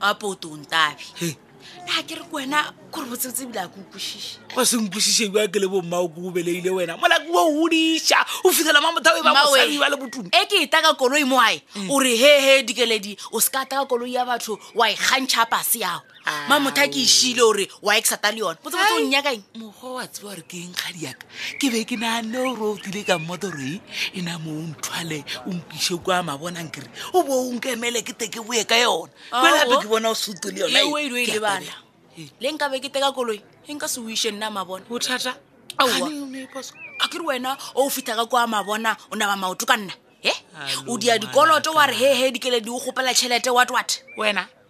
a potong tabe a ke re ko wena kore botsebotse ebile a ke ukwešiše go se nkwešiše ba ke le bommao ke o beleile wena molaki wa o godiša o fitlhela mamothabe ba mosadi ba le botumo e ke e taka koloi mo gae mm. o re hehe dikeledi o se ka taka koloi ya batho wa e kgantšha pase yago mamotha ke išile o re wa exata le yone botsebotse o nnyakang mogo wa tseba gore ke eng kgadi yaka ke be ke naganne gore o tlile ka mmotoroi e na mo o nthwale o mpiše kwa mabonang kere o bo o nkemele ke teke boye ka yona kwelape ke bona o suto le yona eoeoelebana le nka be ke teka koloi e nka se oiše nna mabona bothata a kere wena o o fitlha ka kwa mabona o naba maoto ka nna e o dia dikoloto wa re hehe dikele di o kgopela tšhelete wat wat wena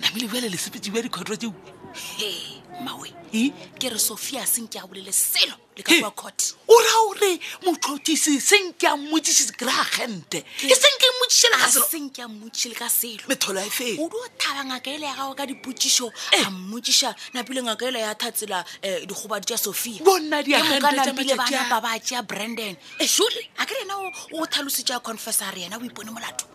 namele bjale le sepetse bja dikgotwa tseo mawe e? ke re sophia seng ke a bolele selo le ka kwa court o ra o re motlhothise seng ke a mmotsise kry agente e seng ke mmotsisele ga selo seng ke a mmotsisele ka selo metholo e fele o di o thaba ngaka ele ya gago ka dipotsiso eh. a mmotsisa napile ngaka ele ya thatsela um dikgobadi tša sophia bonna diaganteampile bana ba ba tšea brandon eh. sole a ke re ena o thalosetša confessor yena o ipone molato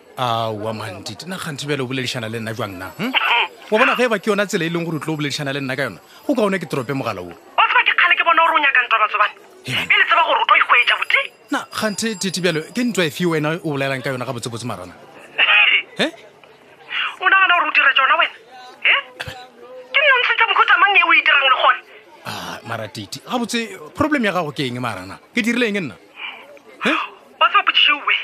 aowa manti tina kganthi bjale o boledišana le nna jwang na hm? wa bona ge e ba ke yona tsela e leng gore o tlo o boledišana le nna ka yona go ka one ke torope mogala oo o tseba ke kgale ke bona gore o nyakang tabatsobane Hebanna. e le tseba gore o tlo ikgwetsa bote na kganthe tete bjalo ke ntwa efe wena o bolelang ka yona ga botsebotse marana e o nagana gore o dira tsona wena e ke nna ntshetsa mokhutsa mang e o e dirang le gone Ah, mara tete ga botse problem ya gago ke eng marana ke dirile eng nna wa tseba potšišeuwe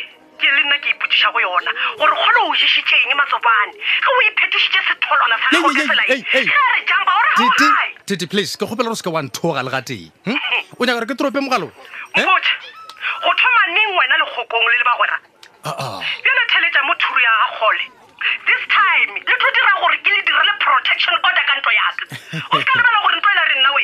ke le nna ke ipotsiša go yona gore kgole o ješitšeng matsobane ge o iphetošitše setholwana sa gago ka tsela e ge a re jamba o re titi gaogae titi please ke kgopela gore se ke wa nthoga le gatee hm? o nyaka gore ke torope mogalo Eh? mpotše go thoma neng wena lekgokong le le bagwera Ah, ah. bjale theletša mo thuru ya gakgole this time le tlo dira gore ke le direle protection order ka nto yaka o se ka lebala gore nto e la re nna we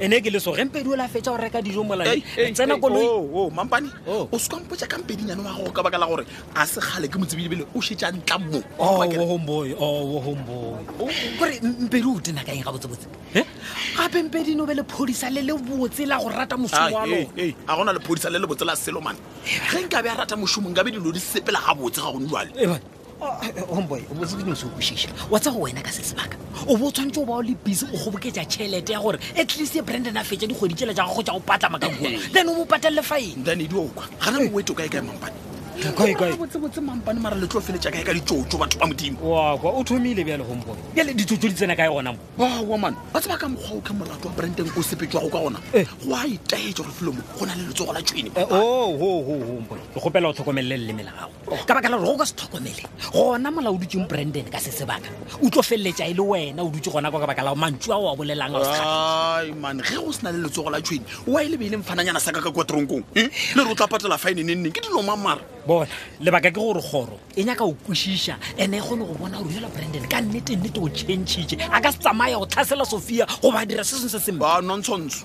ene ke leso gempedi o la fetsa go reka dijo molane tsena koloi oh, oh, mampane oh. o se kampotsa ka mpedinyane wa gago ka baka la gore a se kgale ke motsebedibele o šetsa ntla mo homeboy homeboy kore mpedi o tena ka eng ga botsebotse eh? gape mpedi no be le phodisa le le botse la go rata mosomo wa lona a gona le phodisa le le botse la selo mane ge nkabe a rata mošomong nkabe dilo di sepela ga botse ga gone jale homeboy o botse ke dilo se o kwešiša wa tsa go wena ka se sebaka o bo o tshwanetse o ba o le busy o kgoboketša tšhelete ya gore at least ye brandon a fetša dikgwedi tšela tša gago tša go patlama ka kua then o bo patelele faene then edi okwa gana moweto kae kae mampane botsebotse mampane mara le tlo feletša kae ka ditsotso batho ba modimo wakwa o thomile bjale homeboy bjale ditsotso di tsena kae gona mo wawa mane ba tseba ka mokgwa o ke molato wa brandon ko sepetswago ka gona Eh. go a itaetša gore felomo go na le letsogo la tšhwene Eh, oh, ho, ho, homeboy ke kgopela o tlhokomelele leleme la gago ka baka la gore go ka se tlhokomele gona mola o dutseng branden ka se sebaka o tlo feleletša e le wena o dutse gona kwa ka baka lao mantšu ao a bolelang man ge go sena le letsogo la tšhwene wa e lebeileng fananyana saka ka kwa tronkong eh? le re o tla patela fine ne nneng ke dilo mamara bona lebaka ke gore kgoro e nyaka o kwešiša ene e kgone go bona gore yola branden ka nnete nnete o changitše a ka se tsamaya go tlhasela sophia goba dira se sengwe se semba nonsense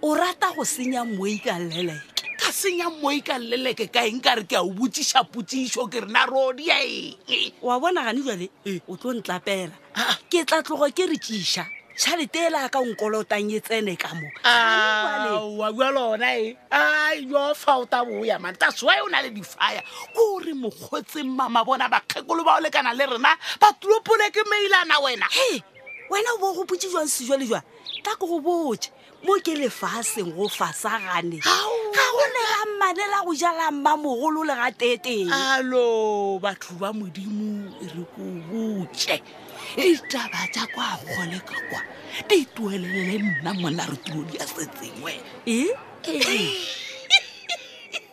o rata go senya moyi ka leleke ka senya moyi ka leleke ka eng ka re ke a o botsiša potsišo ke re na rodi ya eng wa bona gane jale ee. o tlo ntlapela ah. ke tla tlogo ke re tšiša tšhalete e la ka o nkolotang e tsene ka mo wa bua lona e a yo fa o ta boya man that's why o na le difaya ko re mokgotseng mama bona bakgekolo ba o lekana le rena ba tulopole ke mailana wena he wena o bo go botse jwang sejo le jwa tla ko go botse mo ke lefaseng go fasagane ga go ne ga mmane la go jala mma mogolo le ga teteng alo batho ba modimo e re ko botse ditaba tsa kwa kgole ka kwa di tuelelele nna mona re tulo di ya setsengwe e ee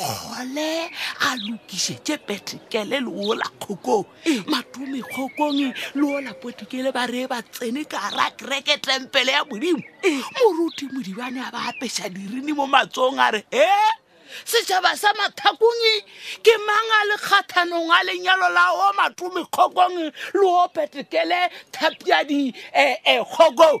kgole a lokišetše petrikele le ola kgokong matome kgokong le ola potikele ba re ba tsene ka ra kereke tempele ya modimo moruti modibane a ba apeša dirini mo matsong a re e setšhaba sa mathakong ke mang a le kgathanong a lenyalo la o matome kgokong le o petrikele thapjadi um eh, eh, kgokong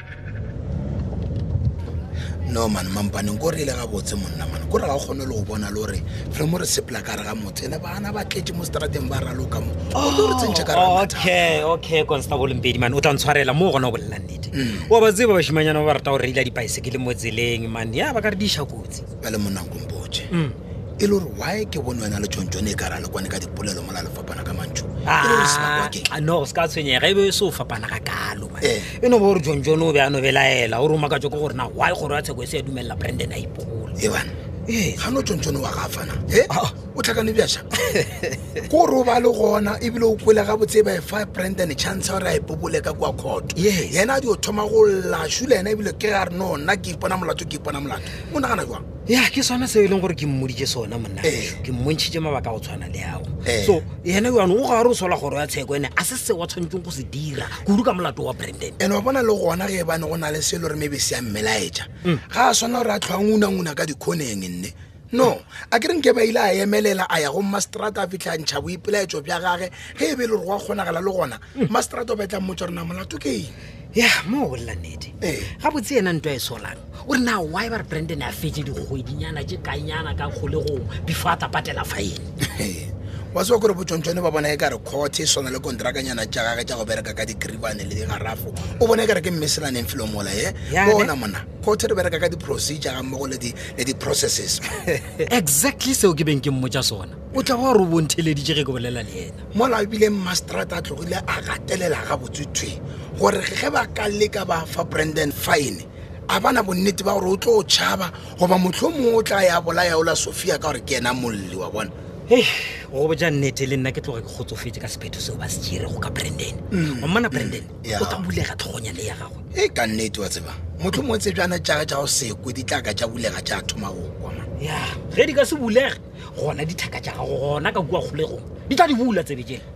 no man mampaneng ko re ile ga botse monna mane ko re ga o kgone le go bona le gore fre mo re sepela ka re ga motse ene bana ba tletse mo strateng ba raloka mo o re tsentšhe ka oh, okay okay constable mpedi mane o tla ntshwarela mo o gona o bolela nnete mm. wa ba tseba bashimanyana ba ba rata gore reila dipaesekele mo tseleng mane ya ba ka re di iša kotsi ba le monnang kompotse mm. e le gore why ke bone wena le tšontšone e ka ra le kwane ka dipolelo mola lefapana ka mantšho ah, no se ka tshwenyega e be e se o fapana ga kalo eh. e no bo gore john john o be a no belaela gore o makatso ke gore na why kgoro ya tsheko e se ya dumelela branden a ipokola ebana ee. ga no john john wa ga fana e ah. o tlhakane bjaša kore o ba le gona ebile o kwele ga botse ba e fa branden chance gore a ipopole ka kwa kgoto yena a di o thoma go lašu le ena ebile ke gare no nna ke ipona molato ke ipona molato o nagana jwang ya ke sone seo e leng gore ke mmoditse sone monna ee. ke mmontšhitše mabaka go tshwana le yago ee. so yena yone o gare o sola kgoro ya tsheko ene a se se wa tshwanetseng go se dira kudu ka molato wa branden ene wa bona le gona ge e bane go na le selo re mebe se ya mmelaetša mm. ga a swana gore a tlhwangunanguna ka dikhoneng nne no a ke reng ke ba ile a emelela a ya go mastrata a fitlha ntšha boipelaetso bja gage ge e be le gore go a kgonagala le gona mm. mastrata o ba e tlang motsa rena molato ke eng ya mo o bolela nete ee. gabotse yena nto e solang o re na why ba re brandon a fetse dikgwedinyana tše kanyana ka kgolegong before a ka patela faene wa seo kore botsontsone ba bona e ka re court e swana le kontrakanyana tša gage tša go bereka ka digribane le digarafo o bona e ka re ke mmeselaneng filomola e bona mona court re bereka ka di-procedure ga mmogo le di-processes exactly seo ke beng ke mmotsa sona o tla ba gore o bontheleditše ge ke bolela le ena mola ebile masterat a tlogile a gatelela ga botswethwe gore ge ba ka leka ba fa brandon fine a bana bonnete ba gore o tlo o tšhaba goba motlho mongwe o tla ya bolaya ola sofia ka gore ke ena molli wa bona hei go boja nnete le nna ke tloge ke kgotsofetse ka sephetho seo ba se tšere go ka branden mm. omana mm. branden o tla bulega tlhogonyane ya gagwe e ka nnete wa tseba motlho mongwe tsebjana tšaga tša go sekwe di tla ka tša bulega tša thoma go kwa ya ge di ka se bulege gona dithaka tša gago gona ka kua kgolegong di tla di bula tsebejela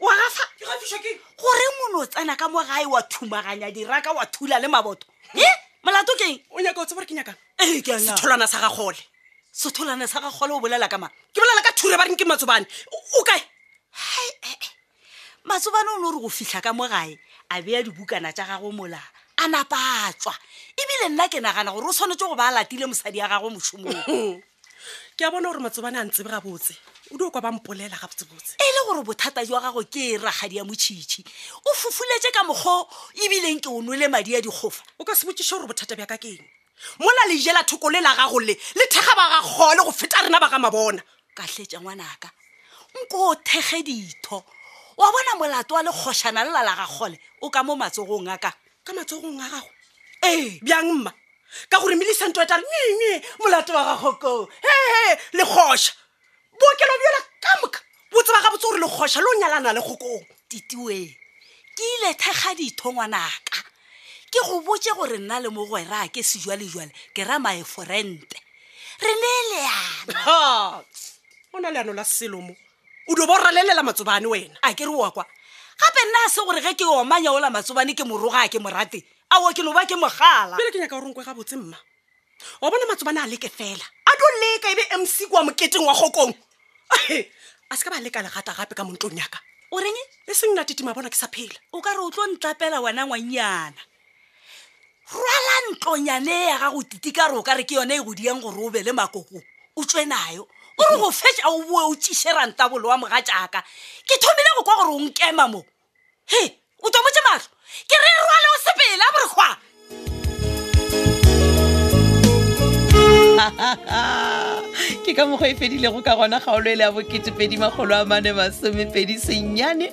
wa gafa gore mono o tsena ka mo gae wa thumaganya diraka wa thula le maboto e molato keng o nyaka o tse gore ke nyakang ee ke setholwana sa gagole setholwana sa gagole o bolela ka mang ke bolela ka thure ba reng ke matsobane o kae matsobane o ne o re go fitlha ka mo gae a beya dibukana tša gago mola a napatswa ebile nna ke nagana gore o tshwanetse go ba a latile mosadi ya gago mošomong ke a bona gore matsobane a ntsebe gabotse o dio kwa ba mpolela gabotsebotse e le gore bothata jwa gago ke e ragadi ya motšhitšhi o fofuletse ka mokgwa ebileng ke o nwele madi ya dikgofa o ka se botšiše gore bothata bja ka ke eng mola le jela thoko le la gago le le thekga ba ga kgole go feta rena ba ga mabona ka tletša ngwanaka nko o thekge ditho wa bona molato wa lekgošana le la la ga kgole o ka mo matsogong a ka ka matsogong a gago ee bjang mma ka gore milisanto e tare nyenye molato wa gagokoo hee lekgoša bookelo bjela ka moka bo tseba ga botse gore lekgoša lo nyalana le kgokong titiweng ke ile thekga ditho ngwanaka ke go botse gore nna le mogwera ke sejwalejwale ke ra maeforente re ne leana o na leano la selomo o dio bo ralelela matsobane wena a ke re wa kwa gape nna a se gore ge ke omanya ola matsobane ke moroga a ke morate a wo ke no ba ke mogala pele ke nyaka o ronkwe gabotse mma wa bona matsobane a leke fela a dio leka e be mc kwa moketeng wa gokong a se ka ba leka legata gape ka montong yaka o reng e seng nna titima bona ke sa phela o ka re o tlo ntlapela wena ngwanyana rwala ntlonyane e ya gago tuti ka roka re ke yone e go diyang gore o be le makoko o tswe nayo o re go fetša o boe o tšiše rantabolo wa moga jaaka ke thomile go kwa gore o nkema mo he o tomotse matlho ke re rwale o sepele a borekgwa ke ka mokgwa e fedilego ka gona kgaolo e le ya boketepedi makgolo a mane masomepedi senyane